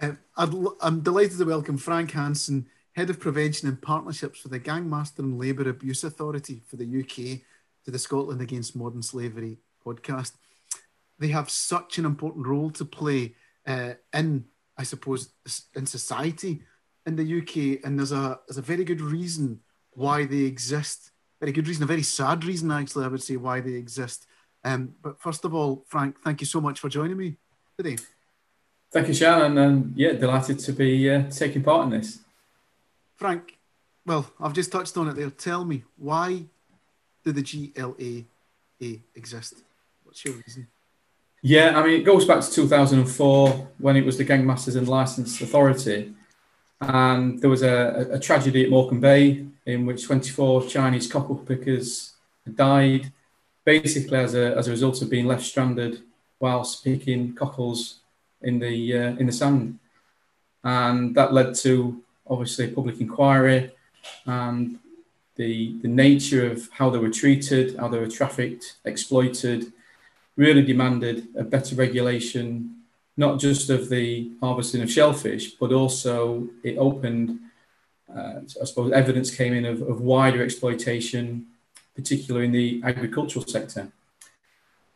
Uh, i am delighted to welcome Frank Hanson, Head of Prevention and Partnerships for the Gangmaster and Labour Abuse Authority for the UK, to the Scotland Against Modern Slavery podcast. They have such an important role to play uh, in, I suppose, in society in the UK, and there's a there's a very good reason why they exist. Very good reason, a very sad reason, actually, I would say, why they exist. Um, but first of all, Frank, thank you so much for joining me today. Thank you, Shannon, and yeah, delighted to be uh, taking part in this. Frank, well, I've just touched on it there. Tell me, why do the GLAA exist? What's your reason? Yeah, I mean, it goes back to 2004 when it was the Gangmasters and Licensed Authority. And there was a, a, tragedy at Morecambe Bay in which 24 Chinese cockle pickers died, basically as a, as a result of being left stranded whilst picking cockles in the uh, in the sand, and that led to obviously public inquiry and the the nature of how they were treated, how they were trafficked, exploited, really demanded a better regulation, not just of the harvesting of shellfish, but also it opened. Uh, I suppose evidence came in of, of wider exploitation, particularly in the agricultural sector.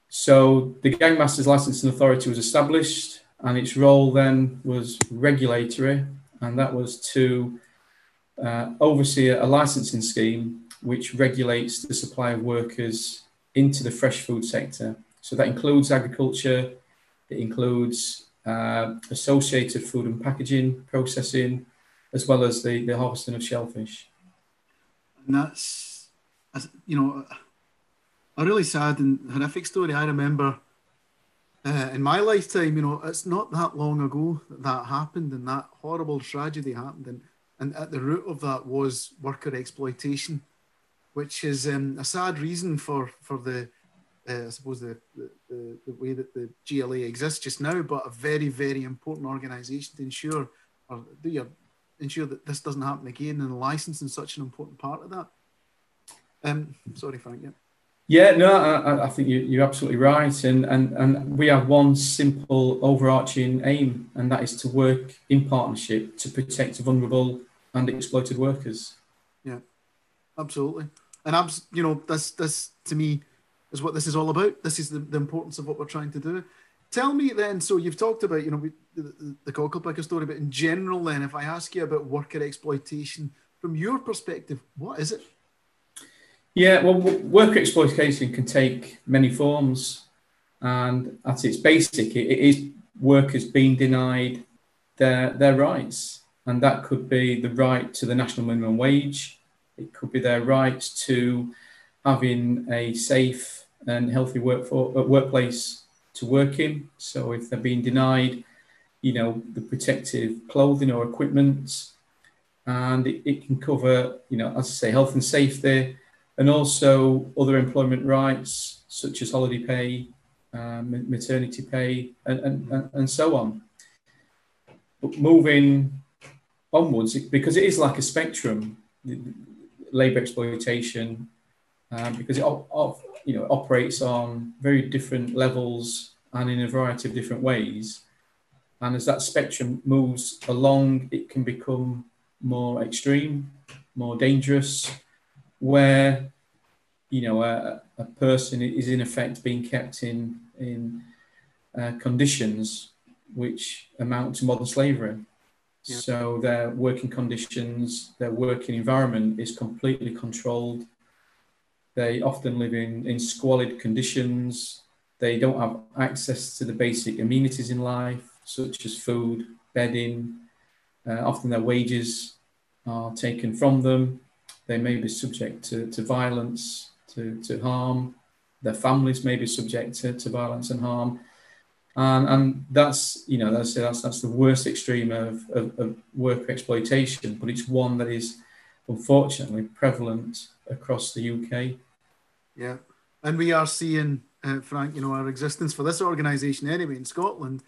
So the Gangmasters Licensing Authority was established and its role then was regulatory, and that was to uh, oversee a licensing scheme which regulates the supply of workers into the fresh food sector. So that includes agriculture, it includes uh, associated food and packaging processing, as well as the, the harvesting of shellfish. And that's, you know, a really sad and horrific story. I remember uh, in my lifetime, you know, it's not that long ago that that happened and that horrible tragedy happened. And, and at the root of that was worker exploitation, which is um, a sad reason for, for the, uh, I suppose, the, the, the, way that the GLA exists just now, but a very, very important organisation to ensure or do you ensure that this doesn't happen again. And licensing such an important part of that. Um, sorry, Frank. Yeah. Yeah, no, I, I think you, are absolutely right, and, and and we have one simple overarching aim, and that is to work in partnership to protect vulnerable and exploited workers. Yeah, absolutely, and abs- you know, this this to me is what this is all about. This is the, the importance of what we're trying to do. Tell me then. So you've talked about you know the, the, the cocklepicker story, but in general, then, if I ask you about worker exploitation from your perspective, what is it? Yeah, well, worker exploitation can take many forms, and at its basic, it is workers being denied their their rights, and that could be the right to the national minimum wage. It could be their right to having a safe and healthy work for, uh, workplace to work in. So if they're being denied, you know, the protective clothing or equipment, and it, it can cover, you know, as I say, health and safety and also other employment rights such as holiday pay, um, maternity pay, and, and, and so on. But moving onwards, because it is like a spectrum, labour exploitation, um, because it op, you know operates on very different levels and in a variety of different ways. And as that spectrum moves along, it can become more extreme, more dangerous, where you know a, a person is in effect being kept in in uh, conditions which amount to modern slavery. Yeah. So their working conditions, their working environment is completely controlled. They often live in, in squalid conditions. They don't have access to the basic amenities in life, such as food, bedding. Uh, often their wages are taken from them. They may be subject to, to violence, to, to harm. Their families may be subject to, to violence and harm. And, and that's, you know, that's, that's, that's the worst extreme of, of, of work exploitation, but it's one that is unfortunately prevalent across the UK. Yeah. And we are seeing, uh, Frank, you know, our existence for this organisation anyway in Scotland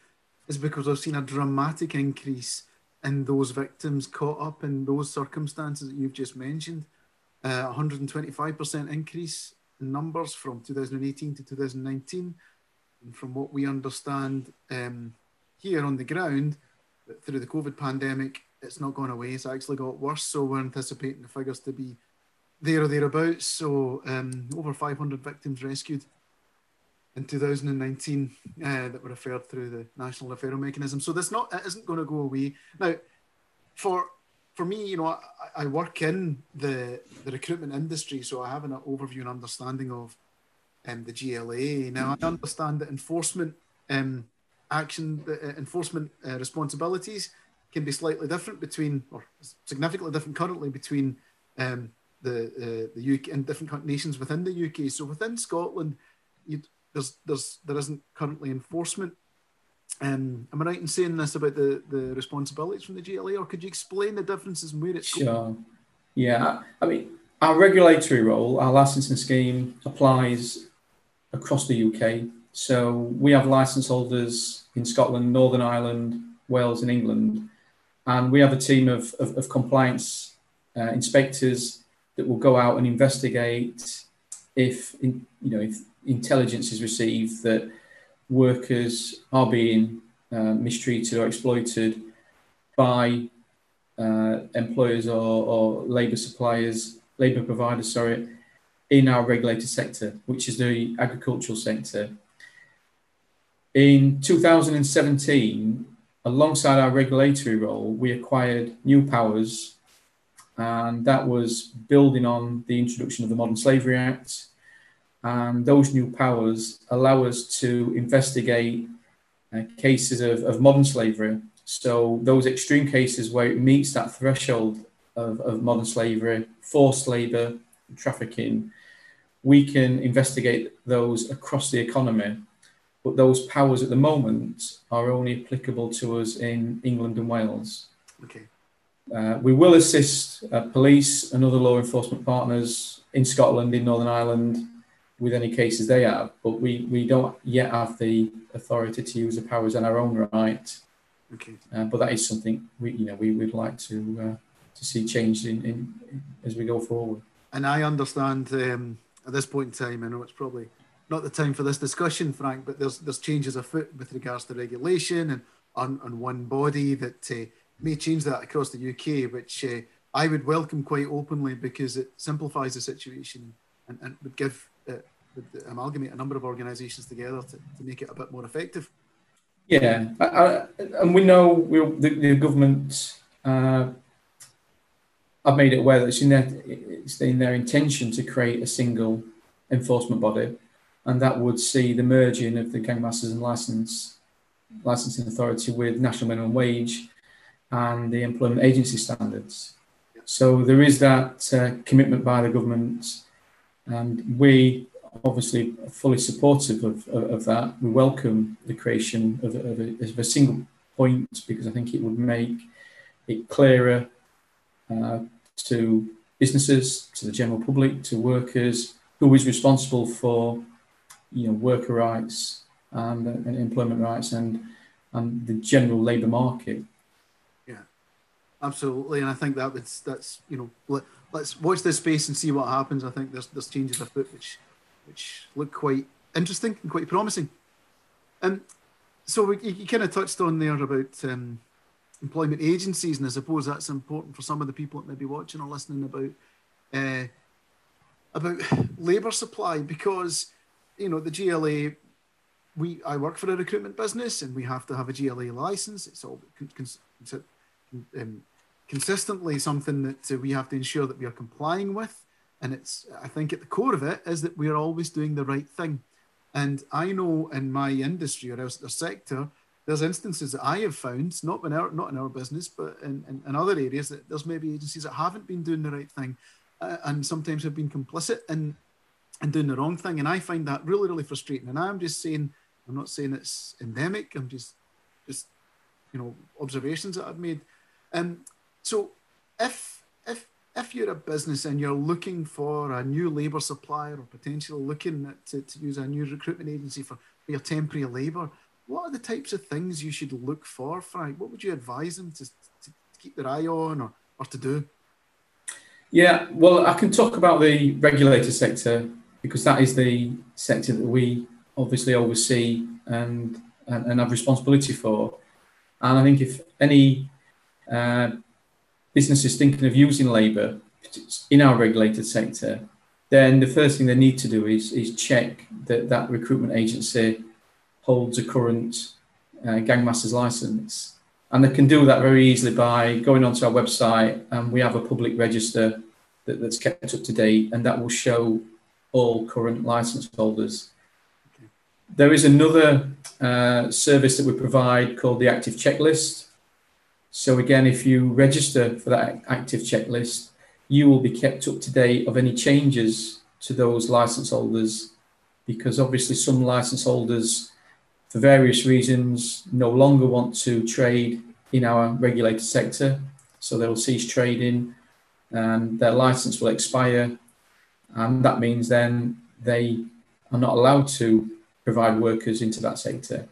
is because we've seen a dramatic increase in those victims caught up in those circumstances that you've just mentioned. Uh, 125% increase in numbers from 2018 to 2019. And from what we understand um, here on the ground, through the COVID pandemic, it's not gone away. It's actually got worse. So we're anticipating the figures to be there or thereabouts. So um, over 500 victims rescued in 2019 uh, that were referred through the national referral mechanism. So this not it isn't going to go away now. For for me, you know, I, I, work in the the recruitment industry, so I have an overview and understanding of um, the GLA. Now I understand that enforcement um, action, uh, enforcement uh, responsibilities can be slightly different between, or significantly different currently between um, the uh, the UK and different nations within the UK. So within Scotland, there's there's there isn't currently enforcement. Um, am I right in saying this about the, the responsibilities from the GLA, or could you explain the differences and where it's sure. Going? Yeah, I mean, our regulatory role, our licensing scheme applies across the UK. So we have license holders in Scotland, Northern Ireland, Wales, and England, and we have a team of, of, of compliance uh, inspectors that will go out and investigate if in, you know if intelligence is received that workers are being uh, mistreated or exploited by uh, employers or, or labour suppliers, labour providers, sorry, in our regulated sector, which is the agricultural sector. In 2017, alongside our regulatory role, we acquired new powers, and that was building on the introduction of the Modern Slavery Act, and those new powers allow us to investigate uh, cases of, of modern slavery. So those extreme cases where it meets that threshold of, of modern slavery, forced labour, trafficking, we can investigate those across the economy. But those powers at the moment are only applicable to us in England and Wales. Okay. Uh, we will assist uh, police and other law enforcement partners in Scotland, in Northern Ireland, with any cases they have, but we, we don't yet have the authority to use the powers in our own right. Okay. Uh, but that is something we you know we would like to uh, to see changed in, in, in, as we go forward. And I understand um, at this point in time, I know it's probably not the time for this discussion, Frank, but there's there's changes afoot with regards to regulation and on, on one body that uh, may change that across the UK, which uh, I would welcome quite openly because it simplifies the situation and, and would give would amalgamate a number of organisations together to, to make it a bit more effective. Yeah, I, I, and we know we the, the government uh, have made it aware that it's in their it's in their intention to create a single enforcement body, and that would see the merging of the gang masters and license licensing authority with national minimum wage and the employment agency standards. So there is that uh, commitment by the government, and we obviously fully supportive of, of, of that. We welcome the creation of, of, a, of, a, single point because I think it would make it clearer uh, to businesses, to the general public, to workers, who is responsible for you know worker rights and, and employment rights and and the general labour market. Yeah, absolutely, and I think that that's that's you know let, us watch this space and see what happens. I think there's there's changes afoot which which look quite interesting and quite promising. Um, so we, you, you kind of touched on there about um, employment agencies, and I suppose that's important for some of the people that may be watching or listening about uh, about labour supply because you know the GLA. We I work for a recruitment business, and we have to have a GLA license. It's all um, consistently something that uh, we have to ensure that we are complying with. And it's, I think, at the core of it is that we're always doing the right thing. And I know in my industry or else the sector, there's instances that I have found, not in our, not in our business, but in, in, in other areas, that there's maybe agencies that haven't been doing the right thing uh, and sometimes have been complicit in, in doing the wrong thing. And I find that really, really frustrating. And I'm just saying, I'm not saying it's endemic. I'm just, just, you know, observations that I've made. Um, so if, if if you're a business and you're looking for a new labour supplier or potentially looking to, to use a new recruitment agency for, for your temporary labour, what are the types of things you should look for, Frank? What would you advise them to, to keep their eye on or, or to do? Yeah, well, I can talk about the regulated sector because that is the sector that we obviously oversee and, and, and have responsibility for. And I think if any uh, business is thinking of using labour in our regulated sector, then the first thing they need to do is, is check that that recruitment agency holds a current uh, gangmaster's license. And they can do that very easily by going onto our website and we have a public register that, that's kept up to date and that will show all current license holders. There is another uh, service that we provide called the Active Checklist. So again, if you register for that active checklist, you will be kept up to date of any changes to those license holders because obviously some license holders for various reasons no longer want to trade in our regulated sector. So they'll cease trading and their license will expire. And that means then they are not allowed to provide workers into that sector.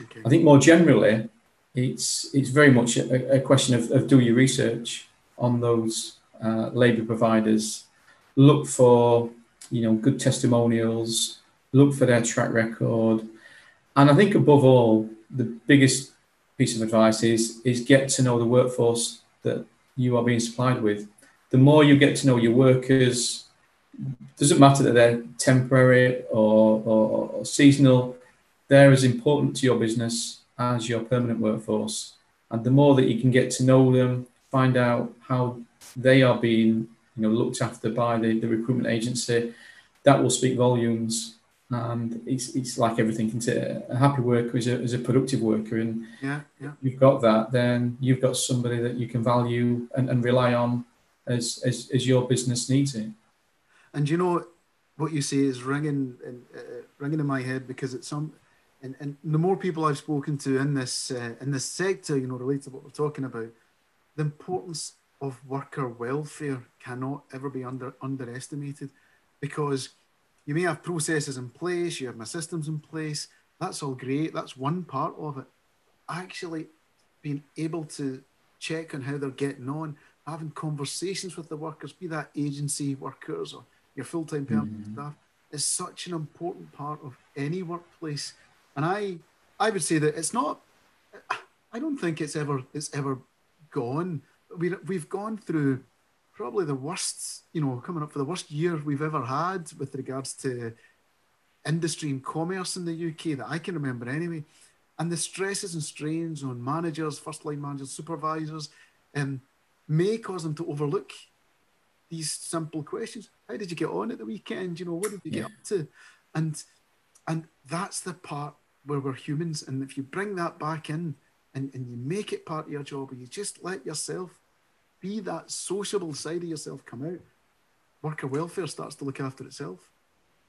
Okay. i think more generally it's it's very much a, a question of, of do your research on those uh, labour providers, look for you know good testimonials, look for their track record, and I think above all, the biggest piece of advice is is get to know the workforce that you are being supplied with. The more you get to know your workers, doesn't matter that they're temporary or, or, or seasonal, they're as important to your business as your permanent workforce. And the more that you can get to know them, find out how they are being you know looked after by the, the recruitment agency, that will speak volumes. And it's, it's like everything. A happy worker is a, is a productive worker, and yeah, yeah. you've got that. Then you've got somebody that you can value and, and rely on as, as as your business needs it. And you know what you say is ringing in, uh, ringing in my head because it's some and, and the more people I've spoken to in this uh, in this sector, you know, related to what we're talking about, the importance of worker welfare cannot ever be under underestimated, because you may have processes in place, you have my systems in place. That's all great. That's one part of it. Actually, being able to check on how they're getting on, having conversations with the workers, be that agency workers or your full-time permanent mm-hmm. staff, is such an important part of any workplace and I I would say that it's not. I don't think it's ever it's ever gone. We we've gone through probably the worst, you know, coming up for the worst year we've ever had with regards to industry and commerce in the UK that I can remember anyway. And the stresses and strains on managers, first line managers, supervisors, um, may cause them to overlook these simple questions. How did you get on at the weekend? You know, what did you yeah. get up to? And and that's the part where we're humans. And if you bring that back in and, and you make it part of your job, and you just let yourself be that sociable side of yourself come out, worker welfare starts to look after itself.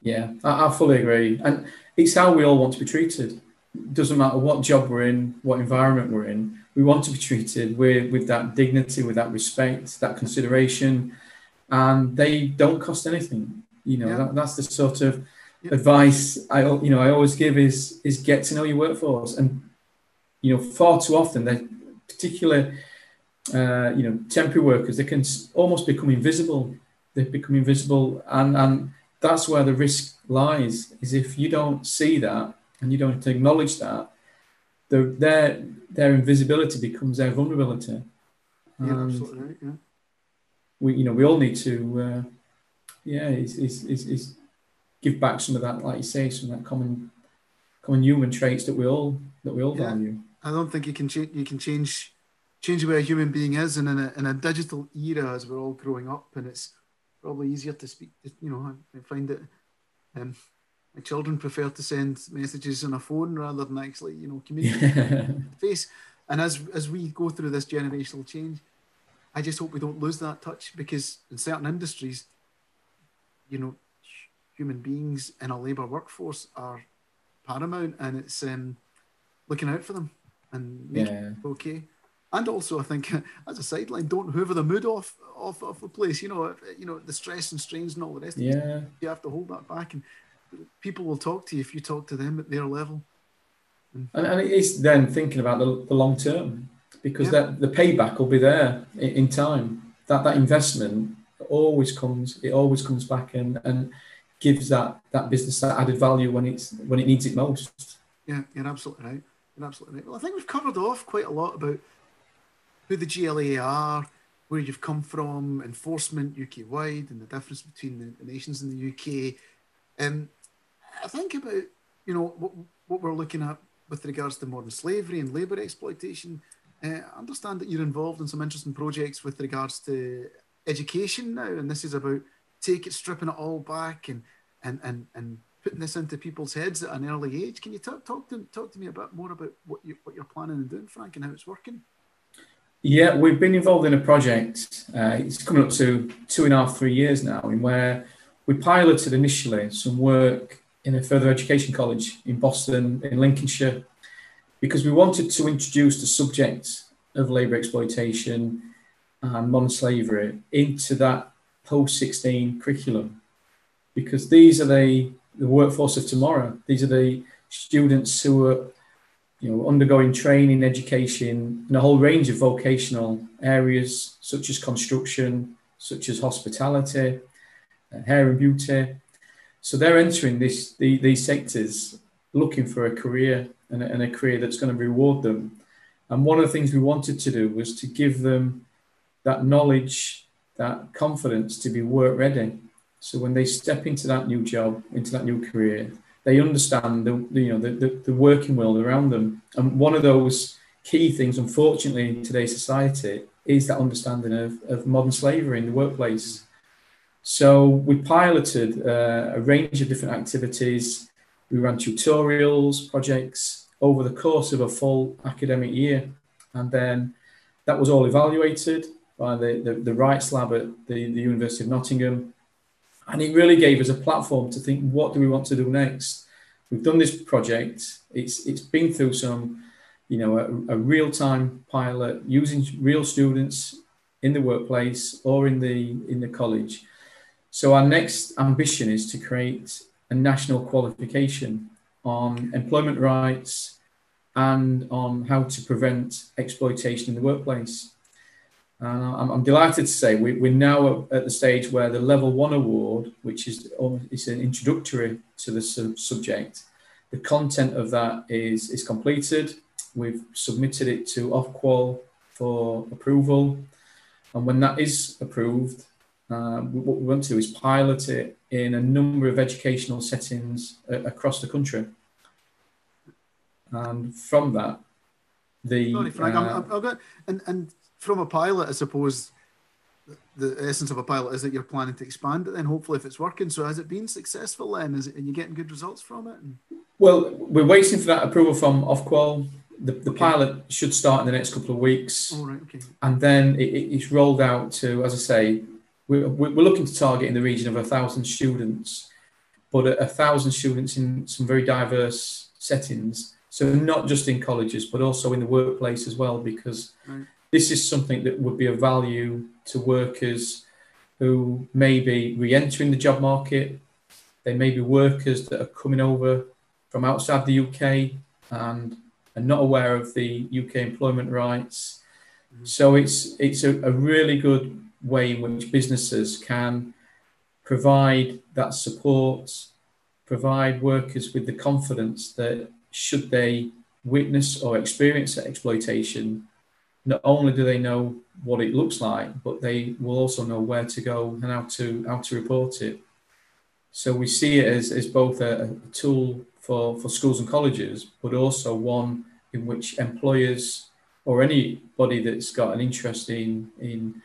Yeah, I, I fully agree. And it's how we all want to be treated. It doesn't matter what job we're in, what environment we're in, we want to be treated with, with that dignity, with that respect, that consideration. And they don't cost anything. You know, yeah. that, that's the sort of advice I you know I always give is is get to know your workforce, and you know far too often they particular uh, you know temporary workers they can almost become invisible. They become invisible, and and that's where the risk lies. Is if you don't see that and you don't acknowledge that, the, their their invisibility becomes their vulnerability. Yeah, absolutely right. Yeah. We you know we all need to. Uh, yeah, it's, it's, it's, give back some of that, like you say, some of that common common human traits that we all that we all yeah. value. I don't think you can change you can change change the way a human being is, and in a, in a digital era as we're all growing up, and it's probably easier to speak. You know, I find that um, my children prefer to send messages on a phone rather than actually, you know, communicate face. And as as we go through this generational change, I just hope we don't lose that touch because in certain industries, you know, human beings in a labour workforce are paramount, and it's um, looking out for them and making yeah. okay. And also, I think as a sideline, don't hoover the mood off off of the place. You know, you know the stress and strains and all the rest. Yeah, you have to hold that back, and people will talk to you if you talk to them at their level. And, and it's then thinking about the, the long term because yeah. that the payback will be there in, in time. That that investment always comes. It always comes back, and and gives that that business that added value when it's when it needs it most. Yeah, you're absolutely right. you're absolutely right. Well, I think we've covered off quite a lot about who the GLA are, where you've come from, enforcement UK wide, and the difference between the, nations in the UK. Um, I think about you know what, what we're looking at with regards to modern slavery and labour exploitation. Uh, I understand that you're involved in some interesting projects with regards to education now, and this is about take it, stripping it all back, and and and and putting this into people's heads at an early age. Can you talk talk to talk to me a bit more about what you what you're planning and doing, Frank, and how it's working? Yeah, we've been involved in a project. Uh, it's coming up to two and a half, three years now, in where we piloted initially some work in a further education college in Boston, in Lincolnshire, because we wanted to introduce the subject of labour exploitation and modern slavery into that post 16 curriculum. Because these are the, the workforce of tomorrow. These are the students who are you know, undergoing training, education in a whole range of vocational areas, such as construction, such as hospitality, uh, hair and beauty. So they're entering this, the, these sectors looking for a career and a, and a career that's going to reward them. And one of the things we wanted to do was to give them that knowledge, that confidence to be work ready. So when they step into that new job, into that new career, they understand the, you know the, the, the, working world around them. And one of those key things, unfortunately, in today's society is that understanding of, of modern slavery in the workplace. So we piloted uh, a range of different activities. We ran tutorials, projects over the course of a full academic year. And then that was all evaluated by the, the, the Rights Lab at the, the University of Nottingham and it really gave us a platform to think, what do we want to do next? We've done this project. It's it's been through some, you know, a, a real time pilot using real students in the workplace or in the in the college. So our next ambition is to create a national qualification on employment rights and on how to prevent exploitation in the workplace. And I'm, I'm delighted to say we, are now at the stage where the level one award, which is it's an introductory to the sub- subject, the content of that is, is completed. We've submitted it to Ofqual for approval. And when that is approved, uh, what we want to do is pilot it in a number of educational settings uh, across the country. And from that, the. Sorry, Frank, uh, I'm, I'm, and, and from a pilot, I suppose the essence of a pilot is that you're planning to expand it. Then hopefully, if it's working, so has it been successful? Then is it, and you're getting good results from it? Well, we're waiting for that approval from Ofqual. The, the okay. pilot should start in the next couple of weeks. All right, okay. And then it, it's rolled out to, as I say, we're, we're looking to target in the region of a thousand students, but a, a thousand students in some very diverse settings. So not just in colleges, but also in the workplace as well, because right this is something that would be of value to workers who may be re-entering the job market. They may be workers that are coming over from outside the UK and are not aware of the UK employment rights. Mm-hmm. So it's it's a, a really good way in which businesses can provide that support, provide workers with the confidence that should they witness or experience exploitation, not only do they know what it looks like, but they will also know where to go and how to how to report it. So we see it as, as both a, a tool for, for schools and colleges, but also one in which employers or anybody that's got an interest in in,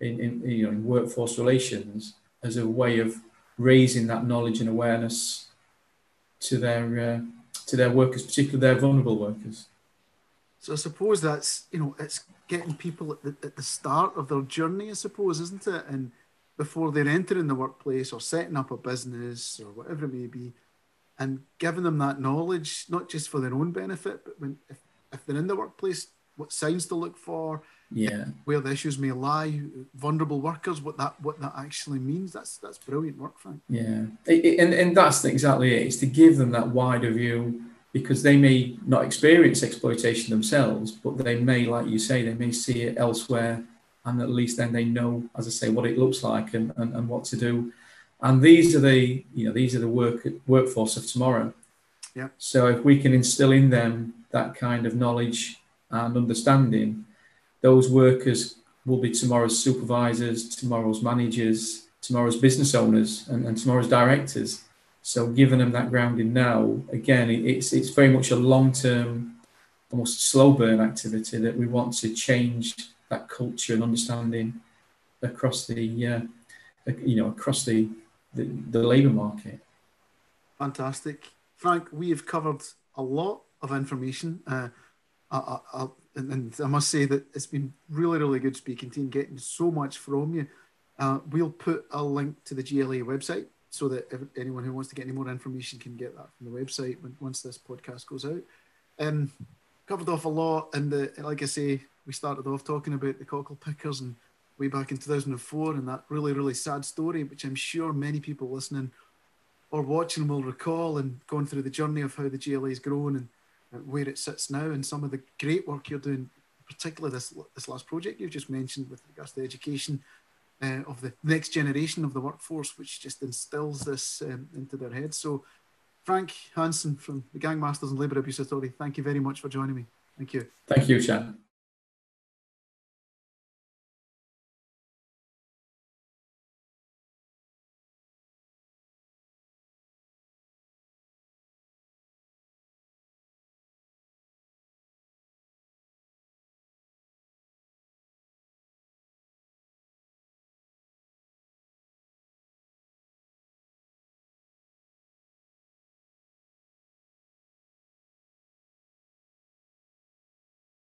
in, in you know in workforce relations as a way of raising that knowledge and awareness to their uh, to their workers, particularly their vulnerable workers. So I suppose that's you know it's getting people at the, at the start of their journey, I suppose, isn't it? And before they're entering the workplace or setting up a business or whatever it may be, and giving them that knowledge, not just for their own benefit, but when if, if they're in the workplace, what signs to look for, yeah, where the issues may lie, vulnerable workers, what that what that actually means. That's that's brilliant work, Frank. Yeah, it, it, and and that's exactly it. It's to give them that wider view because they may not experience exploitation themselves, but they may, like you say, they may see it elsewhere, and at least then they know, as I say, what it looks like and, and, and what to do. And these are the you know these are the work workforce of tomorrow. Yeah. So if we can instill in them that kind of knowledge and understanding, those workers will be tomorrow's supervisors, tomorrow's managers, tomorrow's business owners, and, and tomorrow's directors. So giving them that grounding now, again, it's it's very much a long term, almost slow burn activity that we want to change that culture and understanding across the, uh, you know, across the the, the labour market. Fantastic, Frank. We have covered a lot of information. Uh, I, I, and, and, I must say that it's been really, really good speaking to you and getting so much from you. Uh, we'll put a link to the GLA website so that anyone who wants to get any more information can get that from the website when, once this podcast goes out. Um, covered off a lot, and the, like I say, we started off talking about the cockle pickers and way back in 2004 and that really, really sad story, which I'm sure many people listening or watching will recall and going through the journey of how the GLA has grown and where it sits now and some of the great work you're doing, particularly this this last project you've just mentioned with regards to education uh, of the next generation of the workforce, which just instills this um, into their heads. So, Frank Hanson from the Gangmasters and Labour Abuse Authority, thank you very much for joining me. Thank you. Thank you, Shan.